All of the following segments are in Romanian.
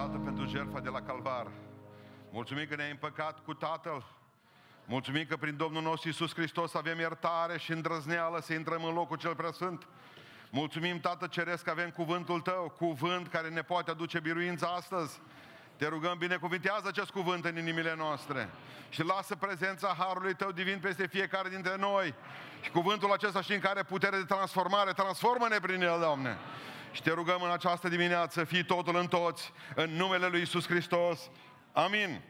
Tată, pentru jertfa de la Calvar. Mulțumim că ne-ai împăcat cu Tatăl. Mulțumim că prin Domnul nostru Iisus Hristos avem iertare și îndrăzneală să intrăm în locul cel preasfânt. Mulțumim, Tată Ceresc, că avem cuvântul Tău, cuvânt care ne poate aduce biruință astăzi. Te rugăm, binecuvintează acest cuvânt în inimile noastre și lasă prezența Harului Tău divin peste fiecare dintre noi. Și cuvântul acesta și în care putere de transformare, transformă-ne prin el, Doamne. Și te rugăm în această dimineață, fii totul în toți, în numele Lui Isus Hristos. Amin.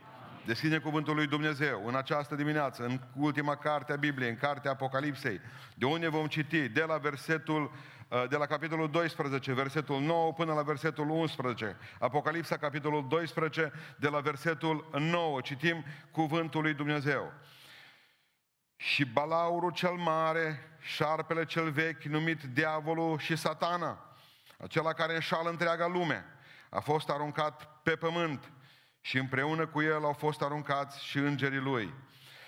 Deschide cuvântul lui Dumnezeu în această dimineață, în ultima carte a Bibliei, în cartea Apocalipsei, de unde vom citi de la versetul uh, de la capitolul 12, versetul 9 până la versetul 11. Apocalipsa, capitolul 12, de la versetul 9. Citim cuvântul lui Dumnezeu. Și balaurul cel mare, șarpele cel vechi, numit diavolul și satana, acela care înșală întreaga lume, a fost aruncat pe pământ și împreună cu el au fost aruncați și îngerii lui.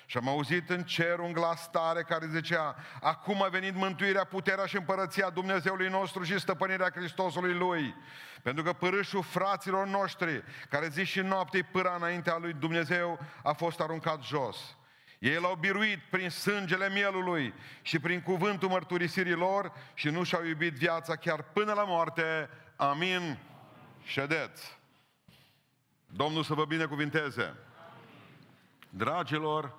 Și am auzit în cer un glas tare care zicea, acum a venit mântuirea, puterea și împărăția Dumnezeului nostru și stăpânirea Hristosului Lui. Pentru că părâșul fraților noștri, care zi și noapte îi pâra înaintea lui Dumnezeu, a fost aruncat jos. Ei l-au biruit prin sângele mielului și prin cuvântul mărturisirii lor și nu și-au iubit viața chiar până la moarte. Amin. Ședeți. Domnul să vă binecuvinteze. Dragilor,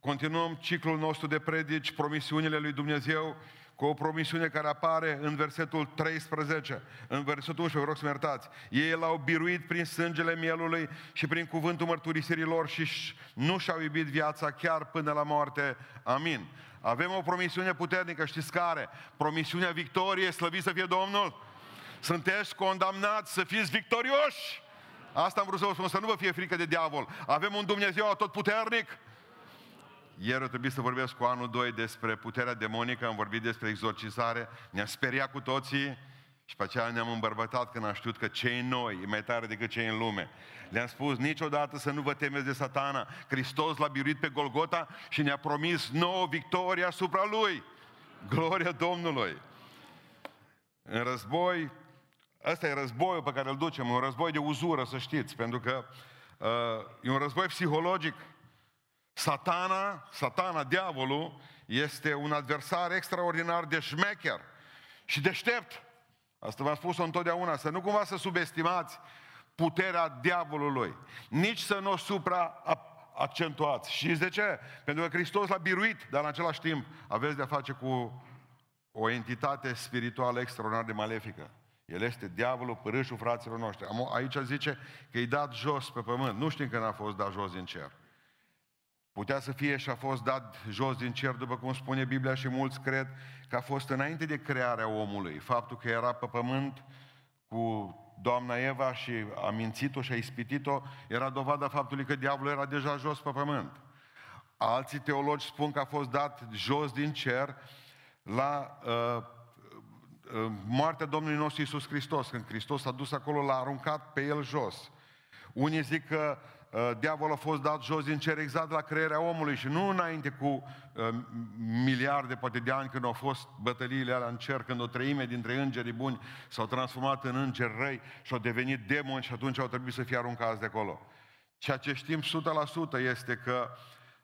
continuăm ciclul nostru de predici, promisiunile lui Dumnezeu, cu o promisiune care apare în versetul 13, în versetul 11, vă rog să mă iertați. Ei l-au biruit prin sângele mielului și prin cuvântul mărturisirilor și nu și-au iubit viața chiar până la moarte. Amin. Avem o promisiune puternică, știți care? Promisiunea victoriei, slăvit să fie Domnul. Sunteți condamnați să fiți victorioși. Asta am vrut să vă spun, să nu vă fie frică de diavol. Avem un Dumnezeu atotputernic. Ieri a trebuit să vorbesc cu anul 2 despre puterea demonică, am vorbit despre exorcizare, ne-a speriat cu toții și pe aceea ne-am îmbărbătat când am știut că cei noi e mai tare decât cei în lume. Le-am spus niciodată să nu vă temeți de satana. Hristos l-a biruit pe Golgota și ne-a promis nouă victorie asupra Lui. Gloria Domnului! În război, ăsta e războiul pe care îl ducem, un război de uzură, să știți, pentru că uh, e un război psihologic. Satana, satana, diavolul, este un adversar extraordinar de șmecher și deștept. Asta v-am spus-o întotdeauna, să nu cumva să subestimați puterea diavolului. Nici să nu o supra accentuați. Și de ce? Pentru că Hristos l-a biruit, dar în același timp aveți de-a face cu o entitate spirituală extraordinar de malefică. El este diavolul, părâșul fraților noștri. Aici zice că e dat jos pe pământ. Nu știm când a fost dat jos din cer. Putea să fie și a fost dat jos din cer, după cum spune Biblia și mulți cred că a fost înainte de crearea omului. Faptul că era pe pământ cu doamna Eva și a mințit-o și a ispitit-o, era dovada faptului că diavolul era deja jos pe pământ. Alții teologi spun că a fost dat jos din cer la uh, uh, moartea Domnului nostru Iisus Hristos. Când Hristos a dus acolo, l-a aruncat pe el jos. Unii zic că uh, diavolul a fost dat jos din cer exact la crearea omului și nu înainte cu uh, miliarde, poate de ani, când au fost bătăliile alea în cer, când o treime dintre îngerii buni s-au transformat în îngeri răi și au devenit demoni și atunci au trebuit să fie aruncați de acolo. Ceea ce știm 100% este că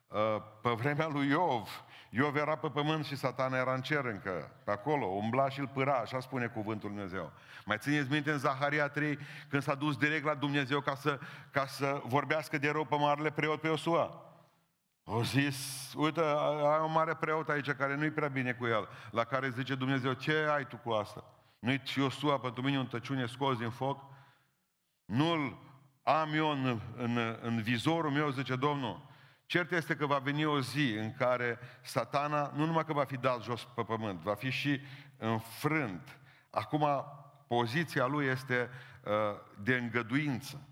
uh, pe vremea lui Iov, Iov era pe pământ și satana era în cer încă, pe acolo, umbla și îl pâra, așa spune cuvântul Dumnezeu. Mai țineți minte în Zaharia 3, când s-a dus direct la Dumnezeu ca să, ca să vorbească de rău pe marele preot pe Iosua. O zis, uite, ai un mare preot aici care nu-i prea bine cu el, la care zice Dumnezeu, ce ai tu cu asta? Nu-i Iosua pentru mine un tăciune scos din foc? Nu-l am eu în, în, în vizorul meu, zice Domnul, Cert este că va veni o zi în care satana nu numai că va fi dat jos pe pământ, va fi și înfrânt. Acum poziția lui este uh, de îngăduință.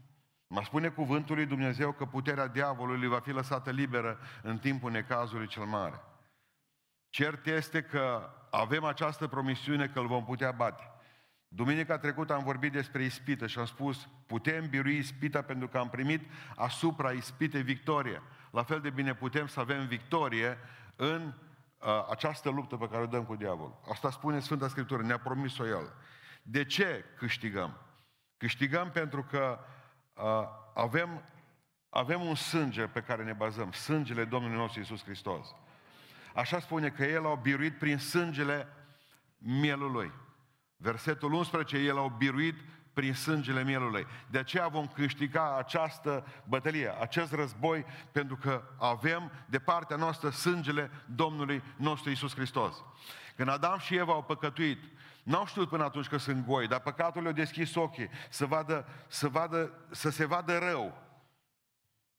Mă spune cuvântul lui Dumnezeu că puterea diavolului va fi lăsată liberă în timpul necazului cel mare. Cert este că avem această promisiune că îl vom putea bate. Duminica trecută am vorbit despre ispită și am spus putem birui ispita pentru că am primit asupra ispitei victorie. La fel de bine putem să avem victorie în uh, această luptă pe care o dăm cu diavolul. Asta spune Sfânta Scriptură, ne-a promis-o El. De ce câștigăm? Câștigăm pentru că uh, avem, avem un sânge pe care ne bazăm, sângele Domnului nostru Iisus Hristos. Așa spune că El a biruit prin sângele mielului. Versetul 11, El a biruit prin sângele mielului. De aceea vom câștiga această bătălie, acest război, pentru că avem de partea noastră sângele Domnului nostru Isus Hristos. Când Adam și Eva au păcătuit, N-au știut până atunci că sunt goi, dar păcatul le-a deschis ochii să, vadă, să, vadă, să se vadă rău.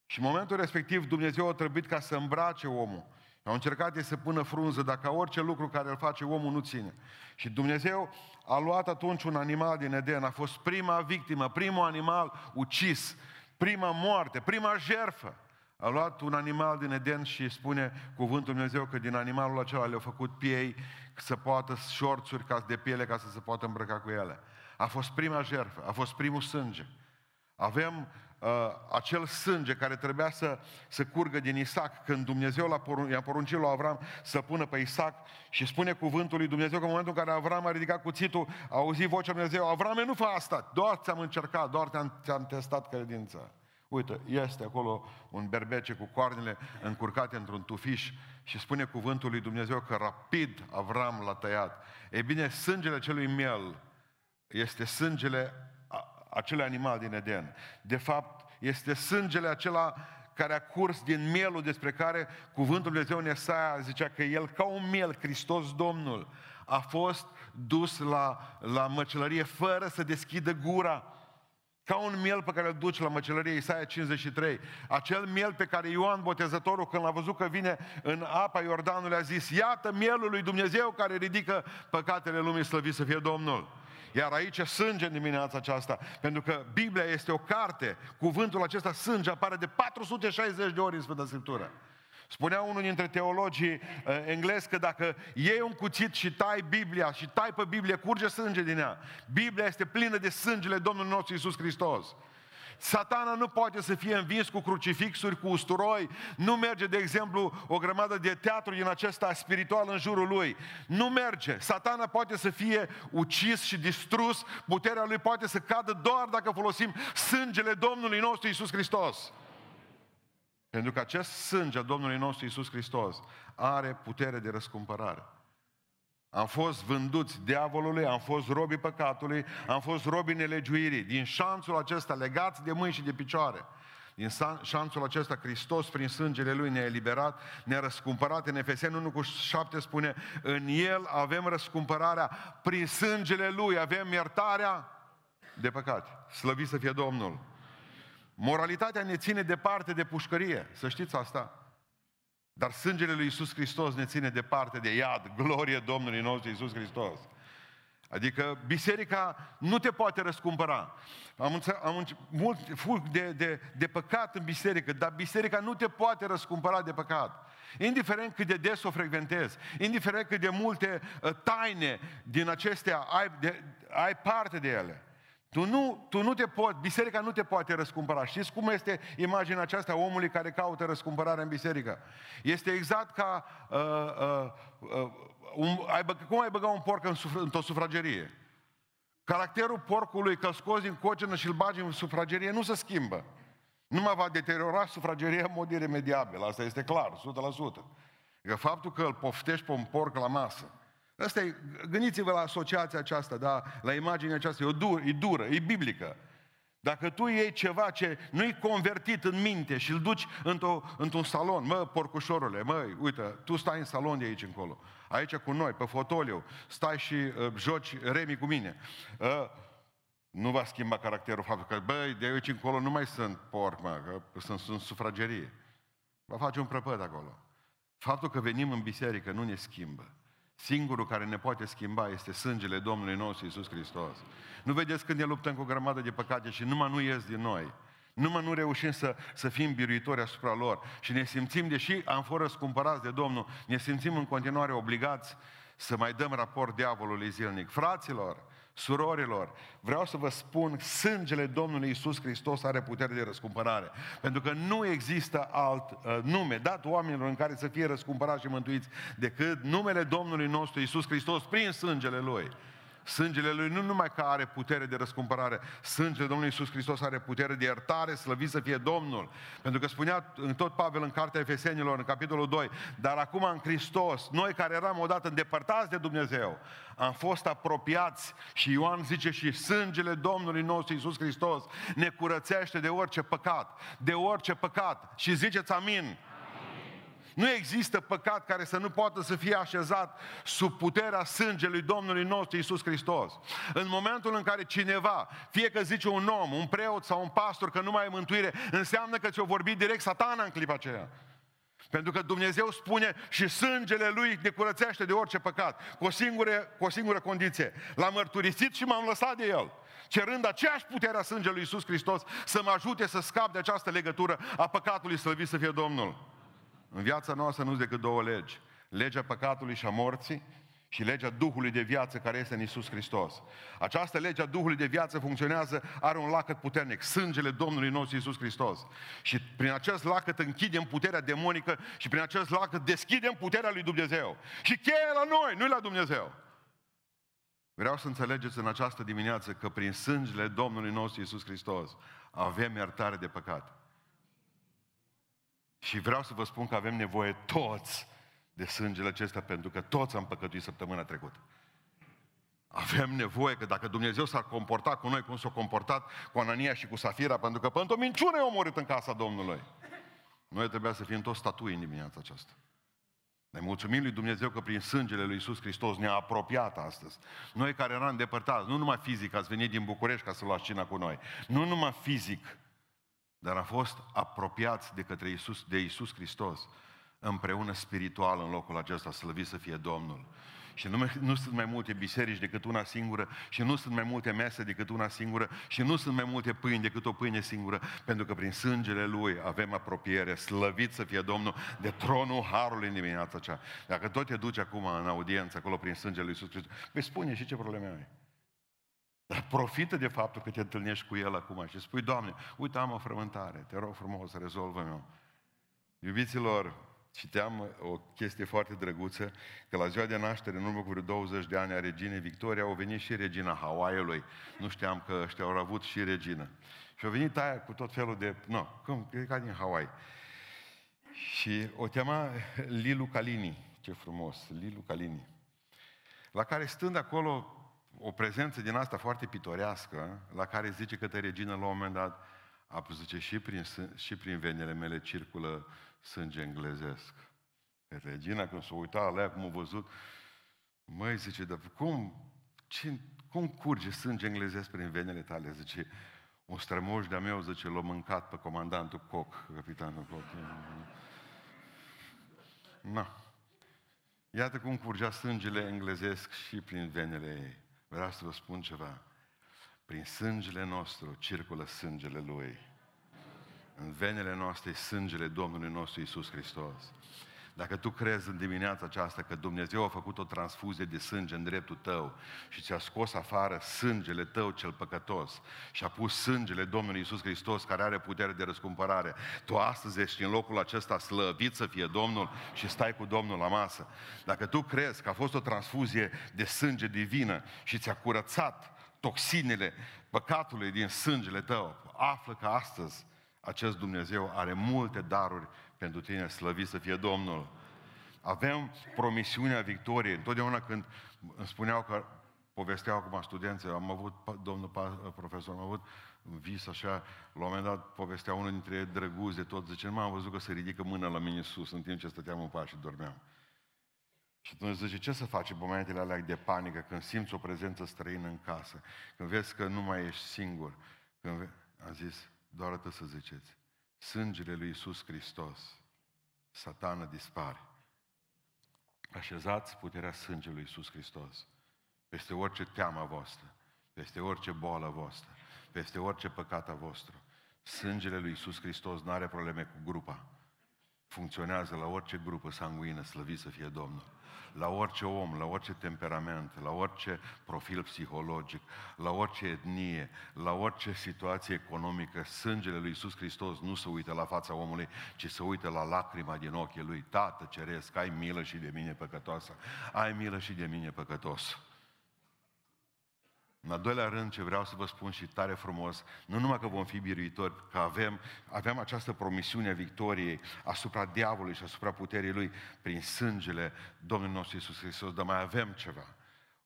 Și în momentul respectiv Dumnezeu a trebuit ca să îmbrace omul. Au încercat ei să pună frunză, dacă orice lucru care îl face omul nu ține. Și Dumnezeu a luat atunci un animal din Eden, a fost prima victimă, primul animal ucis, prima moarte, prima jerfă. A luat un animal din Eden și spune cuvântul Dumnezeu că din animalul acela le-a făcut piei să poată șorțuri ca de piele ca să se poată îmbrăca cu ele. A fost prima jertfă, a fost primul sânge. Avem uh, acel sânge care trebuia să, să curgă din Isaac când Dumnezeu l-a porun- i-a poruncit lui Avram să pună pe Isaac și spune cuvântul lui Dumnezeu că în momentul în care Avram a ridicat cuțitul, a auzit vocea lui Dumnezeu, Avrame, nu fă asta, doar ți-am încercat, doar te-am, ți-am testat credința. Uite, este acolo un berbece cu coarnele încurcate într-un tufiș și spune cuvântul lui Dumnezeu că rapid Avram l-a tăiat. E bine, sângele celui miel este sângele acelui animal din Eden. De fapt, este sângele acela care a curs din mielul despre care cuvântul Lui Dumnezeu în Esaia zicea că el, ca un miel, Hristos Domnul, a fost dus la, la măcelărie fără să deschidă gura. Ca un miel pe care îl duci la măcelărie, Isaia 53. Acel miel pe care Ioan Botezătorul, când l-a văzut că vine în apa Iordanului, a zis, iată mielul lui Dumnezeu care ridică păcatele lumii, slăvit să fie Domnul. Iar aici sânge în dimineața aceasta, pentru că Biblia este o carte, cuvântul acesta sânge apare de 460 de ori în Sfânta Scriptură. Spunea unul dintre teologii uh, englezi că dacă iei un cuțit și tai Biblia și tai pe Biblie, curge sânge din ea. Biblia este plină de sângele Domnului nostru Isus Hristos. Satana nu poate să fie învins cu crucifixuri, cu usturoi, nu merge, de exemplu, o grămadă de teatru din acesta spiritual în jurul lui. Nu merge. Satana poate să fie ucis și distrus, puterea lui poate să cadă doar dacă folosim sângele Domnului nostru Isus Hristos. Pentru că acest sânge a Domnului nostru Isus Hristos are putere de răscumpărare. Am fost vânduți diavolului, am fost robii păcatului, am fost robii nelegiuirii. Din șanțul acesta legați de mâini și de picioare. Din șanțul acesta, Hristos, prin sângele Lui, ne-a eliberat, ne-a răscumpărat. În Efeseni 1 cu 7 spune, în El avem răscumpărarea, prin sângele Lui avem iertarea de păcate. Slăvit să fie Domnul! Moralitatea ne ține departe de pușcărie, să știți asta. Dar sângele lui Isus Hristos ne ține departe de iad, glorie Domnului nostru Isus Hristos. Adică biserica nu te poate răscumpăra. Am, înțe- am înțe- mult fug de, de, de păcat în biserică, dar biserica nu te poate răscumpăra de păcat. Indiferent cât de des o frecventezi, indiferent cât de multe uh, taine din acestea ai, de, ai parte de ele. Tu nu, tu nu te poți, biserica nu te poate răscumpăra. Știți cum este imaginea aceasta omului care caută răscumpărarea în biserică? Este exact ca uh, uh, uh, un, ai, cum ai băga un porc în sufra, într-o sufragerie. Caracterul porcului că scoți din cocină și îl bagi în sufragerie nu se schimbă. Nu mai va deteriora sufrageria în mod iremediabil. Asta este clar, 100%. Că faptul că îl poftești pe un porc la masă, Asta e, gândiți-vă la asociația aceasta, da? la imaginea aceasta, e, o dur, e dură, e biblică. Dacă tu iei ceva ce nu-i convertit în minte și îl duci într-o, într-un salon, mă, porcușorule, măi, uite, tu stai în salon de aici încolo, aici cu noi, pe fotoliu, stai și uh, joci remi cu mine. Uh, nu va schimba caracterul faptul că, băi, de aici încolo nu mai sunt porc, mă, că sunt, sunt sufragerie. Va face un prăpăd acolo. Faptul că venim în biserică nu ne schimbă. Singurul care ne poate schimba este sângele Domnului nostru Iisus Hristos. Nu vedeți când ne luptăm cu o grămadă de păcate și numai nu ies din noi. Numai nu reușim să, să fim biruitori asupra lor. Și ne simțim, deși am fost răscumpărați de Domnul, ne simțim în continuare obligați să mai dăm raport diavolului zilnic. Fraților, Surorilor, vreau să vă spun, sângele Domnului Isus Hristos are putere de răscumpărare. Pentru că nu există alt uh, nume dat oamenilor în care să fie răscumpărați și mântuiți decât numele Domnului nostru Isus Hristos prin sângele Lui. Sângele Lui nu numai că are putere de răscumpărare, sângele Domnului Iisus Hristos are putere de iertare, slăvit să fie Domnul. Pentru că spunea în tot Pavel în Cartea Efesenilor, în capitolul 2, dar acum în Hristos, noi care eram odată îndepărtați de Dumnezeu, am fost apropiați și Ioan zice și sângele Domnului nostru Iisus Hristos ne curățește de orice păcat, de orice păcat. Și ziceți amin. Nu există păcat care să nu poată să fie așezat sub puterea sângelui Domnului nostru Isus Hristos. În momentul în care cineva, fie că zice un om, un preot sau un pastor că nu mai e mântuire, înseamnă că ți-o vorbi direct satana în clipa aceea. Pentru că Dumnezeu spune și sângele Lui ne curățește de orice păcat, cu o singură, cu o singură condiție. L-am mărturisit și m-am lăsat de El cerând aceeași putere a sângelui Iisus Hristos să mă ajute să scap de această legătură a păcatului slăvit să fie Domnul. În viața noastră nu sunt decât două legi. Legea păcatului și a morții și legea Duhului de viață care este în Isus Hristos. Această lege a Duhului de viață funcționează, are un lacăt puternic, sângele Domnului nostru Isus Hristos. Și prin acest lacăt închidem puterea demonică și prin acest lacăt deschidem puterea lui Dumnezeu. Și cheia la noi, nu la Dumnezeu. Vreau să înțelegeți în această dimineață că prin sângele Domnului nostru Isus Hristos avem iertare de păcat. Și vreau să vă spun că avem nevoie toți de sângele acesta, pentru că toți am păcătuit săptămâna trecută. Avem nevoie că dacă Dumnezeu s-ar comporta cu noi cum s-a comportat cu Anania și cu Safira, pentru că pentru o minciună i-a omorât în casa Domnului. Noi trebuia să fim toți statui în dimineața aceasta. Ne mulțumim lui Dumnezeu că prin sângele lui Iisus Hristos ne-a apropiat astăzi. Noi care eram îndepărtați, nu numai fizic, ați venit din București ca să luați cina cu noi. Nu numai fizic, dar a fost apropiați de către Iisus, de Iisus Hristos împreună spiritual în locul acesta, slăvit să fie Domnul. Și nu, nu sunt mai multe biserici decât una singură și nu sunt mai multe mese decât una singură și nu sunt mai multe pâini decât o pâine singură, pentru că prin sângele Lui avem apropiere, slăvit să fie Domnul de tronul Harului în dimineața aceea. Dacă tot te duci acum în audiență, acolo prin sângele Lui Iisus Hristos, vei spune și ce probleme ai. Dar profită de faptul că te întâlnești cu El acum și spui, Doamne, uite, am o frământare, te rog frumos, rezolvă-mi-o. Iubiților, citeam o chestie foarte drăguță, că la ziua de naștere, în urmă cu vreo 20 de ani a reginei Victoria, au venit și regina Hawaii-ului. Nu știam că ăștia au avut și regină. Și au venit aia cu tot felul de... Nu, cum? E ca din Hawaii. Și o chema Lilu Calini. Ce frumos, Lilu Calini. La care stând acolo o prezență din asta foarte pitorească, la care zice că te regină la un moment dat, a zice, și prin, și prin venele mele circulă sânge englezesc. Pe regina, când s-a uitat la ea, cum a văzut, măi, zice, dar cum, ce, cum curge sânge englezesc prin venele tale? Zice, un strămoș de-a meu, zice, l-a mâncat pe comandantul Coc, capitanul Coc. Na. Iată cum curgea sângele englezesc și prin venele ei. Vreau să vă spun ceva. Prin sângele nostru circulă sângele Lui. În venele noastre sângele Domnului nostru Isus Hristos. Dacă tu crezi în dimineața aceasta că Dumnezeu a făcut o transfuzie de sânge în dreptul tău și ți-a scos afară sângele tău cel păcătos și a pus sângele Domnului Isus Hristos care are putere de răscumpărare, tu astăzi ești în locul acesta slăvit să fie Domnul și stai cu Domnul la masă. Dacă tu crezi că a fost o transfuzie de sânge divină și ți-a curățat toxinele păcatului din sângele tău, află că astăzi acest Dumnezeu are multe daruri pentru tine, slăvit să fie Domnul. Avem promisiunea victoriei. Întotdeauna când îmi spuneau că povesteau acum studenții, am avut, domnul profesor, am avut vis așa, la un moment dat povestea unul dintre ei drăguți de tot, zice, nu m-am văzut că se ridică mâna la mine sus în timp ce stăteam în pat și dormeam. Și atunci zice, ce să faci în momentele alea de panică, când simți o prezență străină în casă, când vezi că nu mai ești singur, când ve- am zis, doar atât să ziceți, sângele lui Isus Hristos, satană dispare. Așezați puterea sângelui Isus Hristos peste orice teamă voastră, peste orice boală voastră, peste orice păcat a vostru. Sângele lui Isus Hristos nu are probleme cu grupa. Funcționează la orice grupă sanguină, slăvit să fie Domnul la orice om, la orice temperament, la orice profil psihologic, la orice etnie, la orice situație economică, sângele lui Iisus Hristos nu se uită la fața omului, ci se uită la lacrima din ochii lui. Tată ceresc, ai milă și de mine păcătoasă, ai milă și de mine păcătos. În al doilea rând, ce vreau să vă spun și tare frumos, nu numai că vom fi biruitori, că avem, avem această promisiune a victoriei asupra diavolului și asupra puterii lui prin sângele Domnului nostru Iisus Hristos, dar mai avem ceva.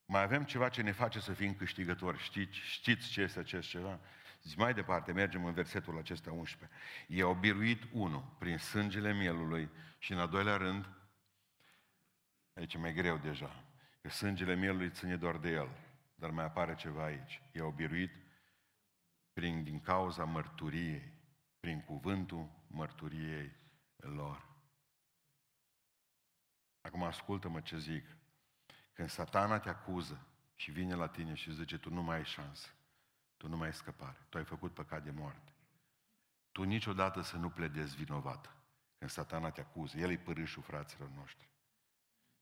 Mai avem ceva ce ne face să fim câștigători. Știți, știți ce este acest ceva? Zici, mai departe, mergem în versetul acesta 11. E au biruit unul prin sângele mielului și în al doilea rând, aici e mai greu deja, că sângele mielului ține doar de el dar mai apare ceva aici. E au biruit prin, din cauza mărturiei, prin cuvântul mărturiei lor. Acum ascultă-mă ce zic. Când satana te acuză și vine la tine și zice, tu nu mai ai șansă, tu nu mai ai scăpare, tu ai făcut păcat de moarte. Tu niciodată să nu pledezi vinovat când satana te acuză. El e părâșul fraților noștri.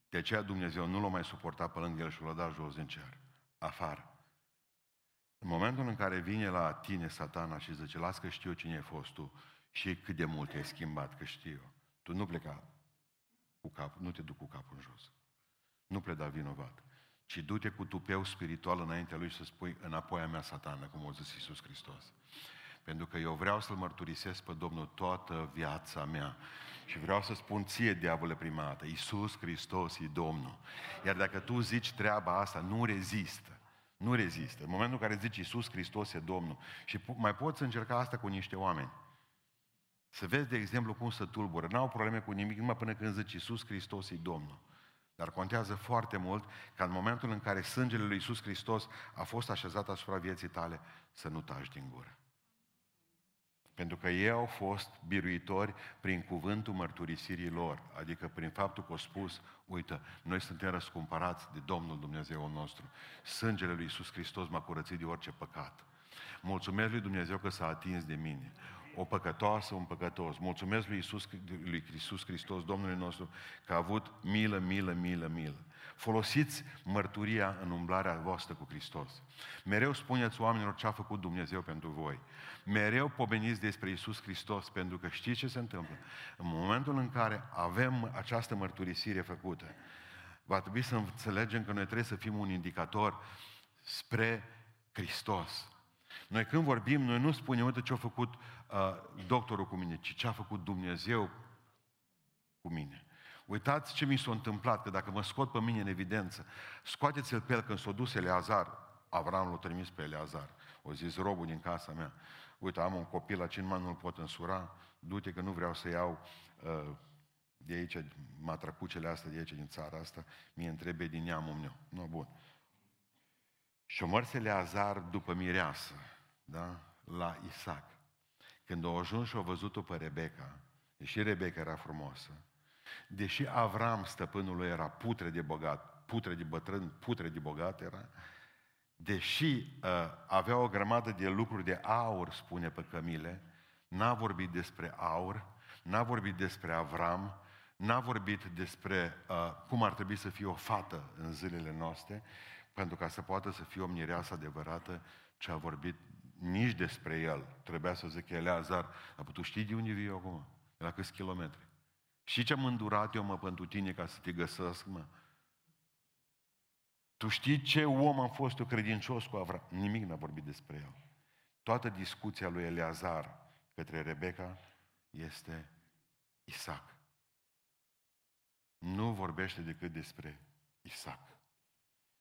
De aceea Dumnezeu nu l-a mai suportat pe lângă el și l-a dat jos din cer afară. În momentul în care vine la tine satana și zice, las că știu cine ai fost tu și cât de mult ai schimbat, că știu Tu nu pleca cu capul, nu te duc cu capul în jos. Nu pleda vinovat. Ci du-te cu tupeu spiritual înaintea lui și să spui înapoi a mea satană, cum a zis Iisus Hristos. Pentru că eu vreau să-L mărturisesc pe Domnul toată viața mea. Și vreau să spun ție, diavole, prima dată, Iisus Hristos e Domnul. Iar dacă tu zici treaba asta, nu rezistă. Nu rezistă. În momentul în care zici Iisus Hristos e Domnul și mai poți încerca asta cu niște oameni. Să vezi, de exemplu, cum să tulbură. N-au probleme cu nimic numai până când zici Iisus Hristos e Domnul. Dar contează foarte mult ca în momentul în care sângele lui Iisus Hristos a fost așezat asupra vieții tale, să nu taci din gură. Pentru că ei au fost biruitori prin cuvântul mărturisirii lor, adică prin faptul că au spus, uite, noi suntem răscumpărați de Domnul Dumnezeu nostru. Sângele lui Iisus Hristos m-a curățit de orice păcat. Mulțumesc lui Dumnezeu că s-a atins de mine o păcătoasă, un păcătos. Mulțumesc lui Iisus, lui Iisus Hristos, Domnului nostru, că a avut milă, milă, milă, milă. Folosiți mărturia în umblarea voastră cu Hristos. Mereu spuneți oamenilor ce a făcut Dumnezeu pentru voi. Mereu pomeniți despre Iisus Hristos, pentru că știți ce se întâmplă. În momentul în care avem această mărturisire făcută, va trebui să înțelegem că noi trebuie să fim un indicator spre Hristos. Noi când vorbim, noi nu spunem, uite ce a făcut uh, doctorul cu mine, ci ce a făcut Dumnezeu cu mine. Uitați ce mi s-a întâmplat, că dacă mă scot pe mine în evidență, scoateți-l pe el când s-a dus Eleazar, Avram l-a trimis pe Eleazar, o zis robul din casa mea, uite, am un copil la cinci nu-l pot însura, du-te că nu vreau să iau uh, de aici, matracucele astea de aici, din țara asta, mie întrebe din neamul meu. Nu, bun. Și o mărs Eleazar după mireasă, da? la Isaac. Când au ajuns și au văzut-o pe Rebecca, deși Rebecca era frumoasă, deși Avram, stăpânul lui, era putre de bogat, putre de bătrân, putre de bogat era, deși uh, avea o grămadă de lucruri de aur, spune pe Cămile, n-a vorbit despre aur, n-a vorbit despre Avram, n-a vorbit despre uh, cum ar trebui să fie o fată în zilele noastre, pentru ca să poată să fie o mireasă adevărată ce a vorbit nici despre el. Trebuia să zic Eleazar, dar tu știi de unde vii eu acum? De la câți kilometri? Și ce am îndurat eu, mă, pentru tine ca să te găsesc, mă? Tu știi ce om am fost eu credincios cu Avram? Nimic n-a vorbit despre el. Toată discuția lui Eleazar către Rebecca este Isaac. Nu vorbește decât despre Isaac.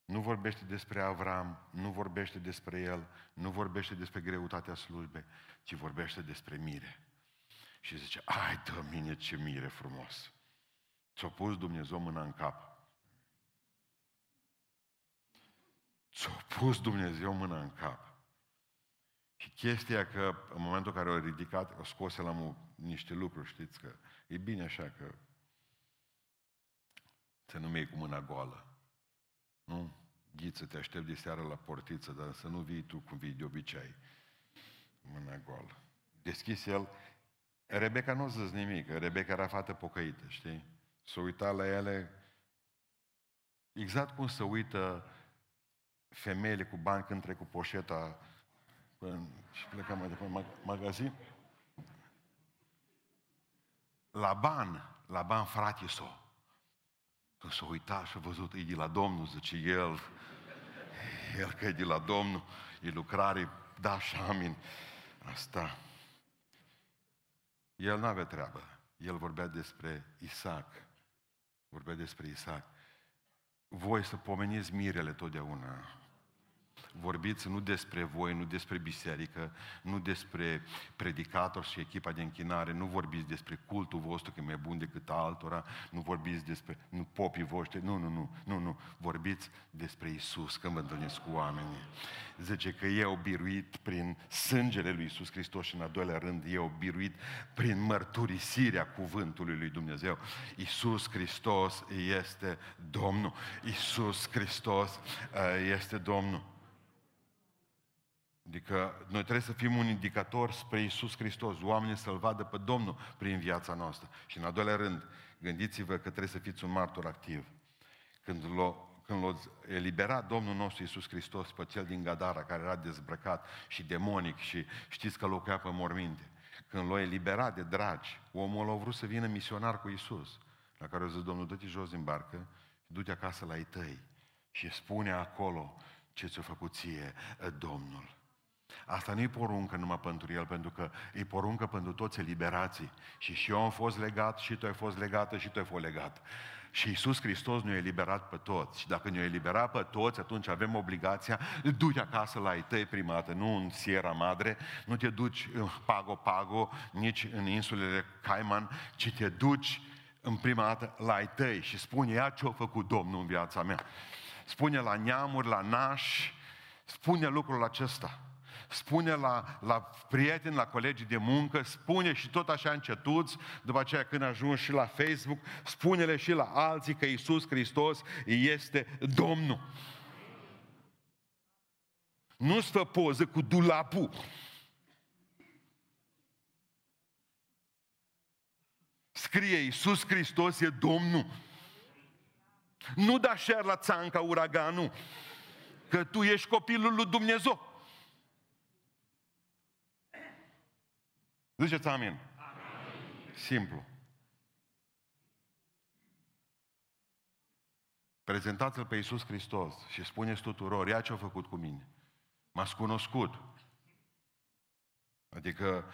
Nu vorbește despre Avram, nu vorbește despre el, nu vorbește despre greutatea slujbei, ci vorbește despre mire. Și zice, ai de mine ce mire frumos. Ți-a pus Dumnezeu mâna în cap. Ți-a pus Dumnezeu mâna în cap. Și chestia că în momentul în care o ridicat, o scose la niște lucruri, știți că e bine așa că să nu mergi cu mâna goală. Nu? Ghiță, te aștept de seară la portiță, dar să nu vii tu cum vii de obicei. Mâna goală. Deschis el. Rebecca nu zis nimic. Rebecca era fată pocăită, știi? S-a uitat la ele exact cum se uită femeile cu bani când trec cu poșeta până, și plecăm mai departe, magazin. La ban, la ban frate s-o. Când s-a uitat și a văzut, e de la Domnul, zice el, El că e de la Domnul, e lucrare, da și amin. Asta. El nu avea treabă. El vorbea despre Isaac. Vorbea despre Isaac. Voi să pomeniți mirele totdeauna vorbiți nu despre voi, nu despre biserică, nu despre predicator și echipa de închinare, nu vorbiți despre cultul vostru că e mai bun decât altora, nu vorbiți despre nu popii voștri, nu, nu, nu, nu, nu, vorbiți despre Isus când vă întâlniți cu oamenii. Zice că eu biruit prin sângele lui Isus Hristos și în al doilea rând eu biruit prin mărturisirea cuvântului lui Dumnezeu. Isus Hristos este Domnul. Isus Hristos uh, este Domnul. Adică noi trebuie să fim un indicator spre Isus Hristos, oamenii să-L vadă pe Domnul prin viața noastră. Și în al doilea rând, gândiți-vă că trebuie să fiți un martor activ. Când l-a, când l-a eliberat Domnul nostru Isus Hristos pe cel din Gadara, care era dezbrăcat și demonic și știți că locuia pe morminte, când l-a eliberat de dragi, omul a vrut să vină misionar cu Isus, la care a zis, Domnul, dă-te jos din barcă și du-te acasă la ei tăi și spune acolo ce ți-a făcut ție Domnul. Asta nu e poruncă numai pentru el, pentru că e poruncă pentru toți eliberații. Și și eu am fost legat, și tu ai fost legată, și tu ai fost legat. Și Iisus Hristos ne-a eliberat pe toți. Și dacă ne-a eliberat pe toți, atunci avem obligația, du-te acasă la ai tăi prima dată, nu în Sierra Madre, nu te duci în Pago Pago, nici în insulele Cayman, ci te duci în prima dată la ai tăi și spune ea ce a făcut Domnul în viața mea. Spune la neamuri, la nași, spune lucrul acesta spune la, la prieteni, la colegii de muncă, spune și tot așa încetuți, după aceea când ajungi și la Facebook, spune-le și la alții că Isus Hristos este Domnul. Nu stă poză cu dulapul. Scrie Iisus Hristos e Domnul. Nu da șer la țanca uraganul, că tu ești copilul lui Dumnezeu. Ziceți amin. amin. Simplu. Prezentați-L pe Iisus Hristos și spuneți tuturor, ia ce a făcut cu mine. M-ați cunoscut. Adică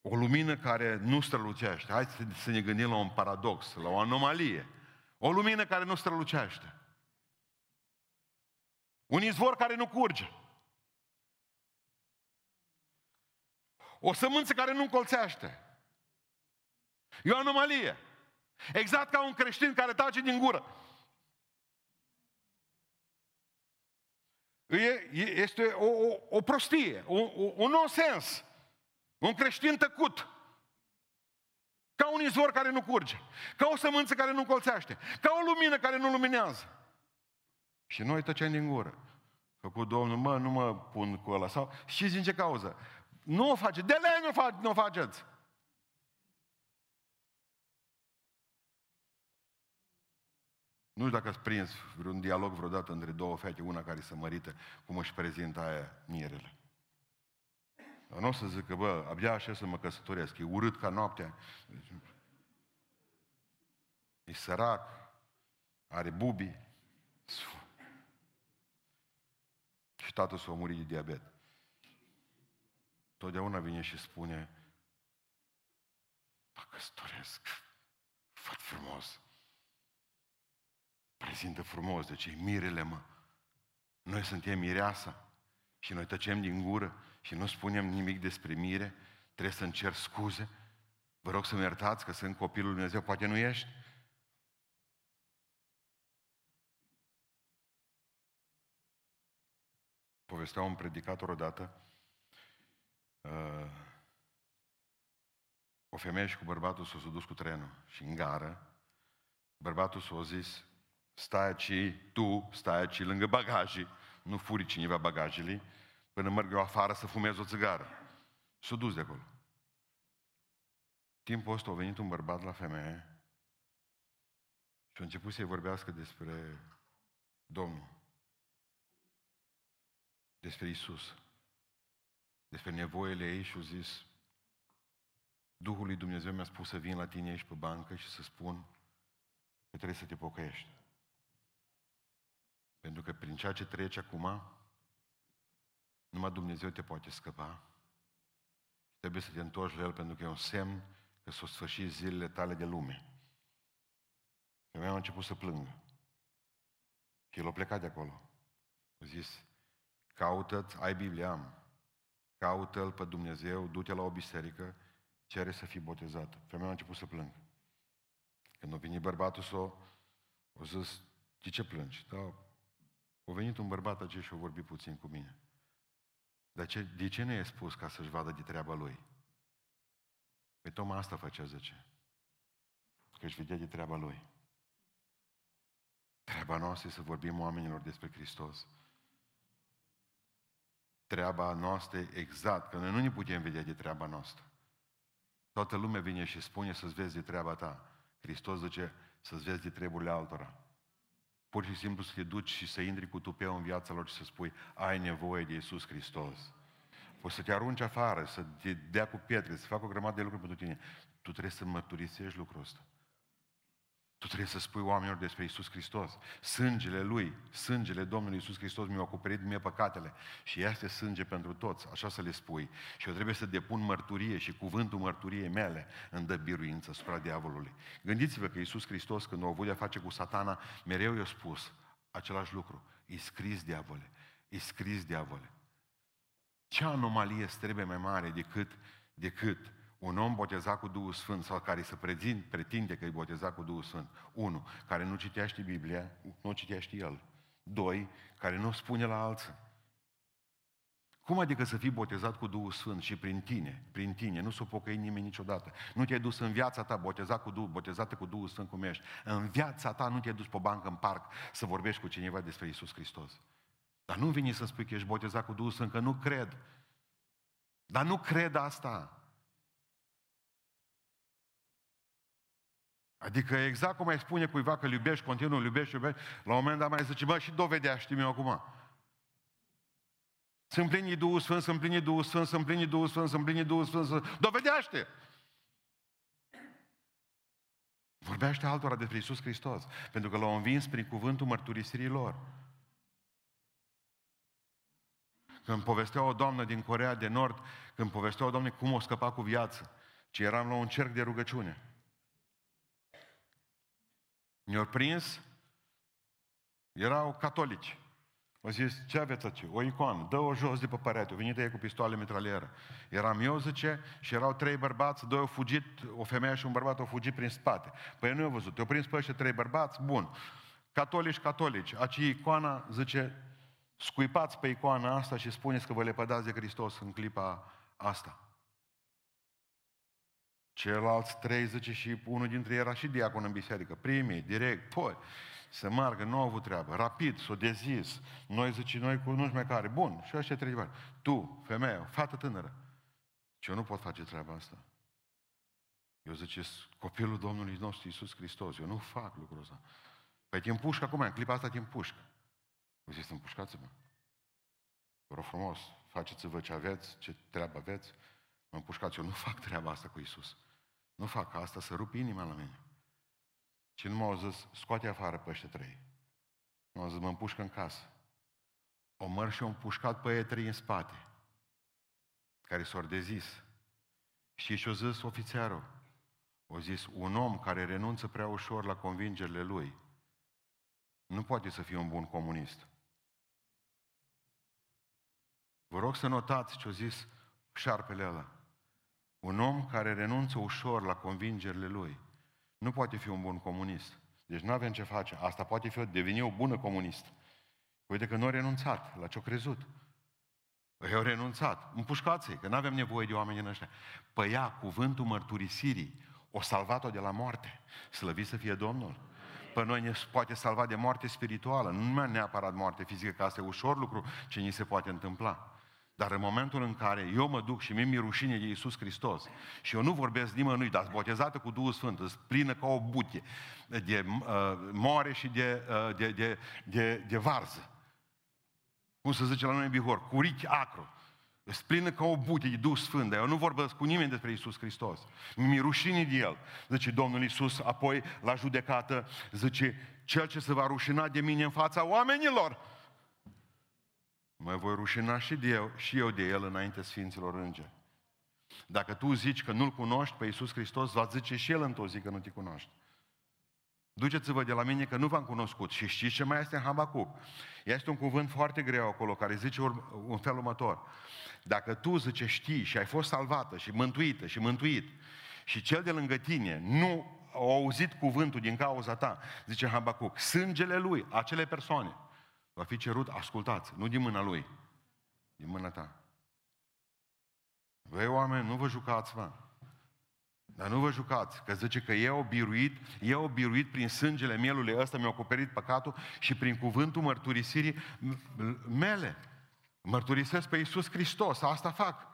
o lumină care nu strălucește. Hai să ne gândim la un paradox, la o anomalie. O lumină care nu strălucește. Un izvor care nu curge. O sămânță care nu încolțește. E o anomalie. Exact ca un creștin care tace din gură. E, este o, o, o prostie, o, o, un nonsens. Un creștin tăcut. Ca un izvor care nu curge. Ca o sămânță care nu colțește. Ca o lumină care nu luminează. Și noi tăcem din gură. Făcut Domnul, mă, nu mă pun cu ăla. Sau, și din ce cauză? Nu o face. De lei nu, fac, nu o faceți. Nu știu dacă ați prins vreun dialog vreodată între două fete, una care se mărită, cum își prezintă aia mirele. Dar nu o să zic că, bă, abia așa să mă căsătoresc, e urât ca noaptea. E sărac, are bubi. Și tatăl s-a murit de diabet totdeauna vine și spune, mă căsătoresc, făt frumos. Prezintă frumos, de ce mirele, mă. Noi suntem mireasa și noi tăcem din gură și nu spunem nimic despre mire, trebuie să încerc scuze. Vă rog să-mi iertați că sunt copilul Lui Dumnezeu, poate nu ești. Povestea un predicator odată uh, o femeie și cu bărbatul s-au dus cu trenul și în gară, bărbatul s-a zis, stai aici, tu stai aici lângă bagaje, nu furi cineva bagajele, până merg eu afară să fumez o țigară. S-a dus de acolo. Timpul ăsta a venit un bărbat la femeie și a început să-i vorbească despre Domnul, despre Isus despre nevoile ei și au zis, Duhul lui Dumnezeu mi-a spus să vin la tine aici pe bancă și să spun că trebuie să te pocăiești. Pentru că prin ceea ce trece acum, Numai Dumnezeu te poate scăpa. Trebuie să te întorci la El pentru că e un semn că s-au sfârșit zilele tale de lume. Femeia a început să plângă. Și el a plecat de acolo. A zis, caută ai Biblia, am. Caută-L pe Dumnezeu, du-te la o biserică, cere să fii botezat. Femeia a început să plângă. Când a venit bărbatul s-o, a zis, de ce plângi? Da, a venit un bărbat acesta și a vorbit puțin cu mine. Dar ce, de ce nu i spus ca să-și vadă de treaba lui? Păi tocmai asta făcea, zice. Că își vedea de treaba lui. Treaba noastră e să vorbim oamenilor despre Hristos. Treaba noastră e exact, că noi nu ne putem vedea de treaba noastră. Toată lumea vine și spune să-ți vezi de treaba ta. Hristos zice să-ți vezi de treburile altora. Pur și simplu să te duci și să intri cu tupeu în viața lor și să spui ai nevoie de Iisus Hristos. Poți să te arunci afară, să te dea cu pietre, să facă o grămadă de lucruri pentru tine. Tu trebuie să mărturisești lucrul ăsta. Tu trebuie să spui oamenilor despre Isus Hristos. Sângele Lui, sângele Domnului Isus Hristos mi-a acoperit mie păcatele. Și este sânge pentru toți, așa să le spui. Și eu trebuie să depun mărturie și cuvântul mărturiei mele îmi dă biruință asupra diavolului. Gândiți-vă că Isus Hristos, când a avut de-a face cu satana, mereu i-a spus același lucru. E scris diavole, e scris diavole. Ce anomalie trebuie mai mare decât, decât un om botezat cu Duhul Sfânt sau care să prezint, pretinde că e botezat cu Duhul Sfânt. Unu, care nu citește Biblia, nu citește el. Doi, care nu spune la alții. Cum adică să fii botezat cu Duhul Sfânt și prin tine, prin tine, nu s-o pocăi nimeni niciodată. Nu te-ai dus în viața ta botezat cu Duhul, botezată cu Duhul Sfânt cum ești. În viața ta nu te-ai dus pe bancă în parc să vorbești cu cineva despre Isus Hristos. Dar nu vine să spui că ești botezat cu Duhul Sfânt, că nu cred. Dar nu cred asta. Adică exact cum ai spune cuiva că îl iubești, continuu, îl iubești, iubești, la un moment dat mai zice, bă, și dovedea, știm eu acum. Sunt plinii Duhul Sfânt, sunt plinii Duhul Sfânt, sunt plinii Duhul Sfânt, sunt plinii Duhul Sfânt, sunt... dovedește! Vorbește altora despre Iisus Hristos, pentru că l-au învins prin cuvântul mărturisirii lor. Când povestea o doamnă din Corea de Nord, când povestea o doamnă cum o scăpa cu viață, ci eram la un cerc de rugăciune. Ne-au prins, erau catolici. Au zis, ce aveți aici? O icoană, dă-o jos de pe perete. Au venit ei cu pistoale mitralieră. Eram eu, zice, și erau trei bărbați, doi au fugit, o femeie și un bărbat au fugit prin spate. Păi nu au văzut, au prins pe ăștia trei bărbați, bun. Catolici, catolici. Aci icoana, zice, scuipați pe icoana asta și spuneți că vă lepădați de Hristos în clipa asta. Ceilalți trei, zice, și unul dintre ei era și diacon în biserică. Primii, direct, poi, să meargă, nu au avut treabă. Rapid, s-o dezis. Noi, zice, noi cu nu mai care. Bun, și ăștia trei bani. Tu, femeie, fată tânără. Ce eu nu pot face treaba asta. Eu zice, copilul Domnului nostru Iisus Hristos. Eu nu fac lucrul ăsta. Păi te împușcă acum, în clipa asta te împușcă. Eu zic, împușcați-mă. Vă rog frumos, faceți-vă ce aveți, ce treabă aveți, mă împușcați. Eu nu fac treaba asta cu Iisus. Nu fac asta să rup inima la mine. Și nu m-au zis, scoate afară pe ăștia trei. Nu au zis, mă împușcă în casă. O măr și o împușcat pe ei trei în spate, care s-au dezis. Și și-o zis ofițerul, o zis, un om care renunță prea ușor la convingerile lui, nu poate să fie un bun comunist. Vă rog să notați ce a zis șarpele ăla. Un om care renunță ușor la convingerile lui nu poate fi un bun comunist. Deci nu avem ce face. Asta poate fi o deveni o bună comunist. Uite că nu a renunțat la ce-a crezut. Păi au renunțat. Împușcați-i, că nu avem nevoie de oameni în ăștia. Păi ea, cuvântul mărturisirii, o salvat-o de la moarte. Slăvit să fie Domnul. Pe noi ne poate salva de moarte spirituală, nu numai neapărat moarte fizică, că asta e ușor lucru ce ni se poate întâmpla. Dar în momentul în care eu mă duc și mi-e rușine de Iisus Hristos și eu nu vorbesc nimănui, dar botezată cu Duhul Sfânt, îți plină ca o buche de uh, moare și de, uh, de, de, de, de varză. Cum se zice la noi în Bihor, curichi acru. Îți plină ca o buche de Duh Sfânt, dar eu nu vorbesc cu nimeni despre Iisus Hristos. Mi-e rușine de El. Zice Domnul Iisus, apoi la judecată, zice, cel ce se va rușina de mine în fața oamenilor, Mă voi rușina și, de eu, și eu de el înainte Sfinților Îngeri. Dacă tu zici că nu-L cunoști pe Iisus Hristos, va zice și El într-o zi că nu te cunoști. Duceți-vă de la mine că nu v-am cunoscut. Și știți ce mai este în Habacuc? Este un cuvânt foarte greu acolo, care zice un fel următor. Dacă tu, zice, știi și ai fost salvată și mântuită și mântuit și cel de lângă tine nu a auzit cuvântul din cauza ta, zice Habacuc, sângele lui, acele persoane, va fi cerut, ascultați, nu din mâna lui, din mâna ta. Voi oameni, nu vă jucați, mă. Dar nu vă jucați, că zice că e biruit, e biruit prin sângele mielului ăsta, mi-a acoperit păcatul și prin cuvântul mărturisirii mele. Mărturisesc pe Iisus Hristos, asta fac.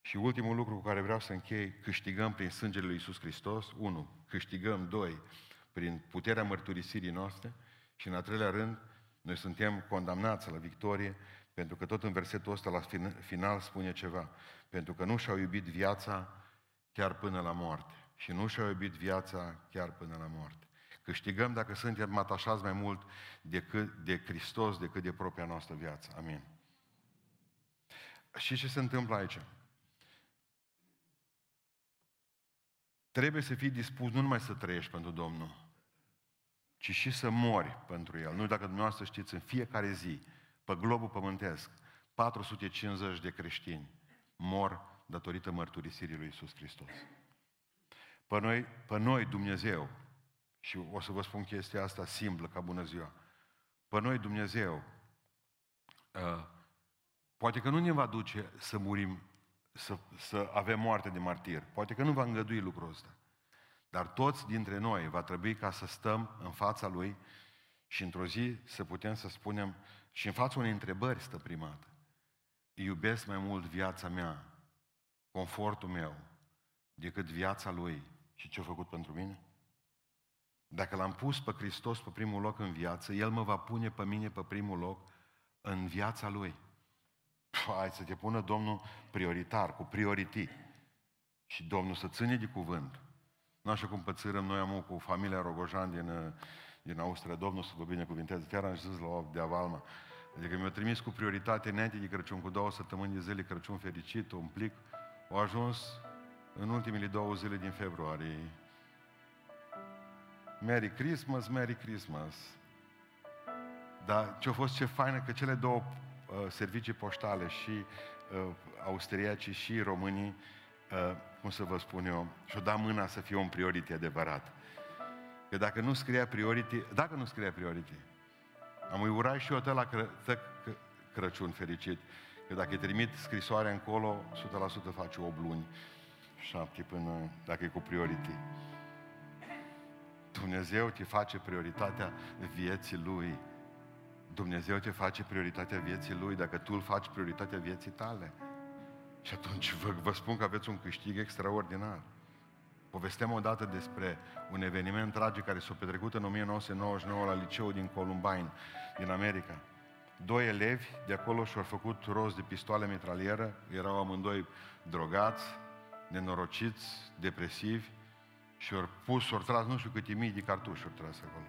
Și ultimul lucru cu care vreau să închei, câștigăm prin sângele lui Iisus Hristos, unu, câștigăm, doi, prin puterea mărturisirii noastre și în al treilea rând, noi suntem condamnați la victorie pentru că tot în versetul ăsta la final spune ceva. Pentru că nu și-au iubit viața chiar până la moarte. Și nu și-au iubit viața chiar până la moarte. Câștigăm dacă suntem atașați mai mult decât de Hristos decât de propria noastră viață. Amin. Și ce se întâmplă aici? Trebuie să fii dispus nu numai să trăiești pentru Domnul, ci și să mori pentru El. Nu dacă dumneavoastră știți, în fiecare zi, pe globul pământesc, 450 de creștini mor datorită mărturisirii lui Isus Hristos. Pe noi, pe noi Dumnezeu, și o să vă spun chestia asta simplă ca bună ziua, pe noi Dumnezeu, uh, poate că nu ne va duce să murim, să, să avem moarte de martir, poate că nu va îngădui lucrul ăsta, dar toți dintre noi va trebui ca să stăm în fața Lui și într-o zi să putem să spunem, și în fața unei întrebări stă primată. Iubesc mai mult viața mea, confortul meu, decât viața Lui și ce a făcut pentru mine? Dacă l-am pus pe Hristos pe primul loc în viață, El mă va pune pe mine pe primul loc în viața Lui. Hai să te pună Domnul prioritar, cu priority. Și Domnul să ține de cuvânt. Nu așa cum pățărăm noi am cu familia Rogojan din din Austria, Domnul să vă binecuvinteze. Chiar am zis la o de avalma. Adică mi-a trimis cu prioritate înainte de Crăciun, cu două săptămâni de zile Crăciun fericit, un plic. Au ajuns în ultimele două zile din februarie. Merry Christmas, Merry Christmas. Dar ce a fost ce faină că cele două uh, servicii poștale și uh, austriacii și românii, uh, cum să vă spun eu, și-o dat mâna să fie un prioritate adevărat. Că dacă nu scria priority, dacă nu scria priority, am îi urat și eu tot la Cră, tă, Crăciun fericit. Că dacă îi trimit scrisoarea încolo, 100% face 8 luni, 7 până, dacă e cu priority. Dumnezeu te face prioritatea vieții Lui. Dumnezeu te face prioritatea vieții Lui dacă Tu îl faci prioritatea vieții tale. Și atunci vă, vă spun că aveți un câștig extraordinar. Povesteam odată despre un eveniment tragic care s-a petrecut în 1999 la liceul din Columbine, din America. Doi elevi de acolo și-au făcut rost de pistoale mitralieră, erau amândoi drogați, nenorociți, depresivi și au pus, au tras nu știu câte mii de cartuși au tras acolo.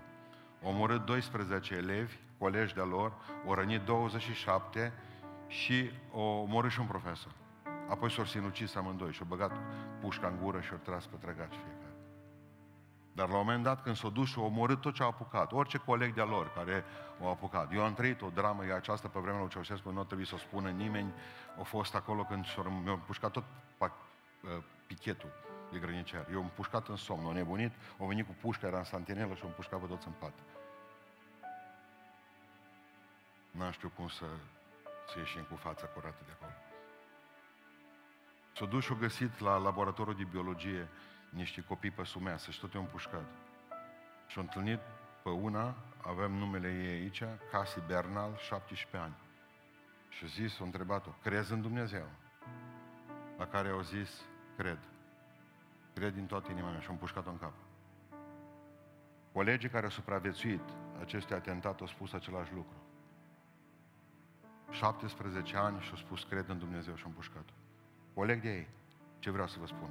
Au omorât 12 elevi, colegi de-a lor, au rănit 27 și au omorât și un profesor. Apoi s-au sinucis amândoi și au băgat pușca în gură și au tras pe trăgaci fiecare. Dar la un moment dat, când s-au dus și au omorât tot ce au apucat, orice coleg de-a lor care au apucat. Eu am trăit o dramă, e aceasta pe vremea lui Ceaușescu, nu trebuie să o spună nimeni, au fost acolo când s-au mi-au pușcat tot uh, pichetul de grănicer. Eu am pușcat în somn, au nebunit, au venit cu pușca, era în santinelă și au pușcat pe toți în pat. Nu știu cum să, să ieșim cu fața curată de acolo. S-au dus și au găsit la laboratorul de biologie niște copii pe sumeasă și tot i-au împușcat. Și au întâlnit pe una, avem numele ei aici, Casi Bernal, 17 ani. Și a zis, au întrebat-o, crezi în Dumnezeu? La care au zis, cred. Cred din toată inima mea și au împușcat-o în cap. Colegii care au supraviețuit acestui atentat au spus același lucru. 17 ani și au spus, cred în Dumnezeu și au împușcat-o. Coleg de ei, ce vreau să vă spun?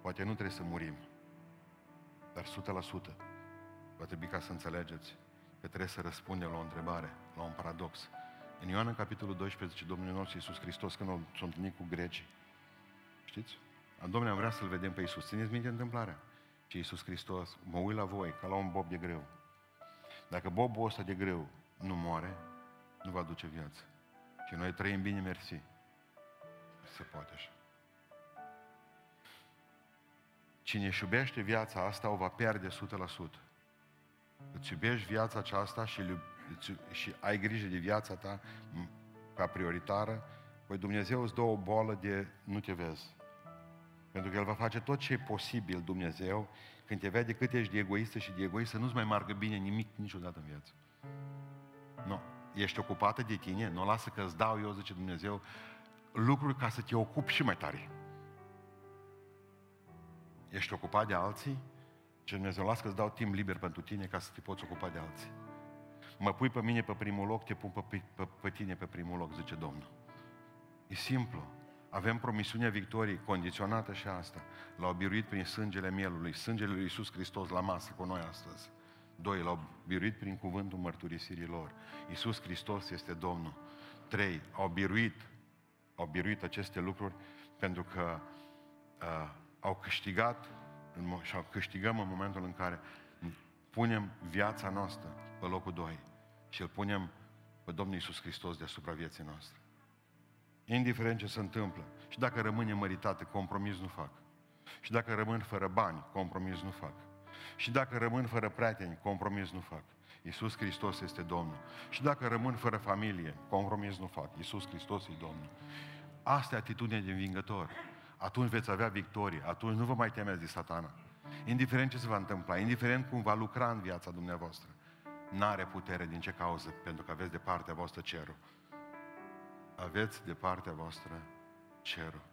Poate nu trebuie să murim, dar 100% va trebui ca să înțelegeți că trebuie să răspundem la o întrebare, la un paradox. În Ioan, în capitolul 12, Domnul nostru Iisus Hristos, când s-a întâlnit cu grecii, știți? Domnule, am vrea să-L vedem pe Iisus. Țineți minte întâmplarea. Și Iisus Hristos, mă uit la voi, ca la un bob de greu. Dacă bobul ăsta de greu nu moare, nu va duce viață. Și noi trăim bine, mersi. Se poate așa. Cine își iubește viața asta o va pierde 100%. Îți iubești viața aceasta și, și ai grijă de viața ta ca prioritară, păi Dumnezeu îți dă o boală de nu te vezi. Pentru că El va face tot ce e posibil Dumnezeu când te vede cât ești de egoistă și de egoist să nu-ți mai margă bine nimic niciodată în viață. Nu. Ești ocupată de tine, nu lasă că îți dau eu, zice Dumnezeu, lucruri ca să te ocupi și mai tare. Ești ocupat de alții? Ce Dumnezeu, lasă că îți dau timp liber pentru tine ca să te poți ocupa de alții. Mă pui pe mine pe primul loc, te pun pe, pe, pe tine pe primul loc, zice Domnul. E simplu. Avem promisiunea victoriei condiționată și asta. L-au biruit prin sângele mielului, sângele lui Iisus Hristos la masă cu noi astăzi. Doi, l-au biruit prin cuvântul mărturisirii lor. Iisus Hristos este Domnul. Trei, au biruit, au biruit aceste lucruri pentru că uh, au câștigat în, și au câștigăm în momentul în care punem viața noastră pe locul doi și îl punem pe Domnul Iisus Hristos deasupra vieții noastre. Indiferent ce se întâmplă. Și dacă rămâne măritate, compromis nu fac. Și dacă rămân fără bani, compromis nu fac. Și dacă rămân fără prieteni, compromis nu fac. Iisus Hristos este Domnul. Și dacă rămân fără familie, compromis nu fac. Iisus Hristos e Domnul. Asta e atitudinea de învingător. Atunci veți avea victorie. Atunci nu vă mai temeți de satana. Indiferent ce se va întâmpla, indiferent cum va lucra în viața dumneavoastră, n-are putere din ce cauză, pentru că aveți de partea voastră cerul aveți de partea voastră cerul.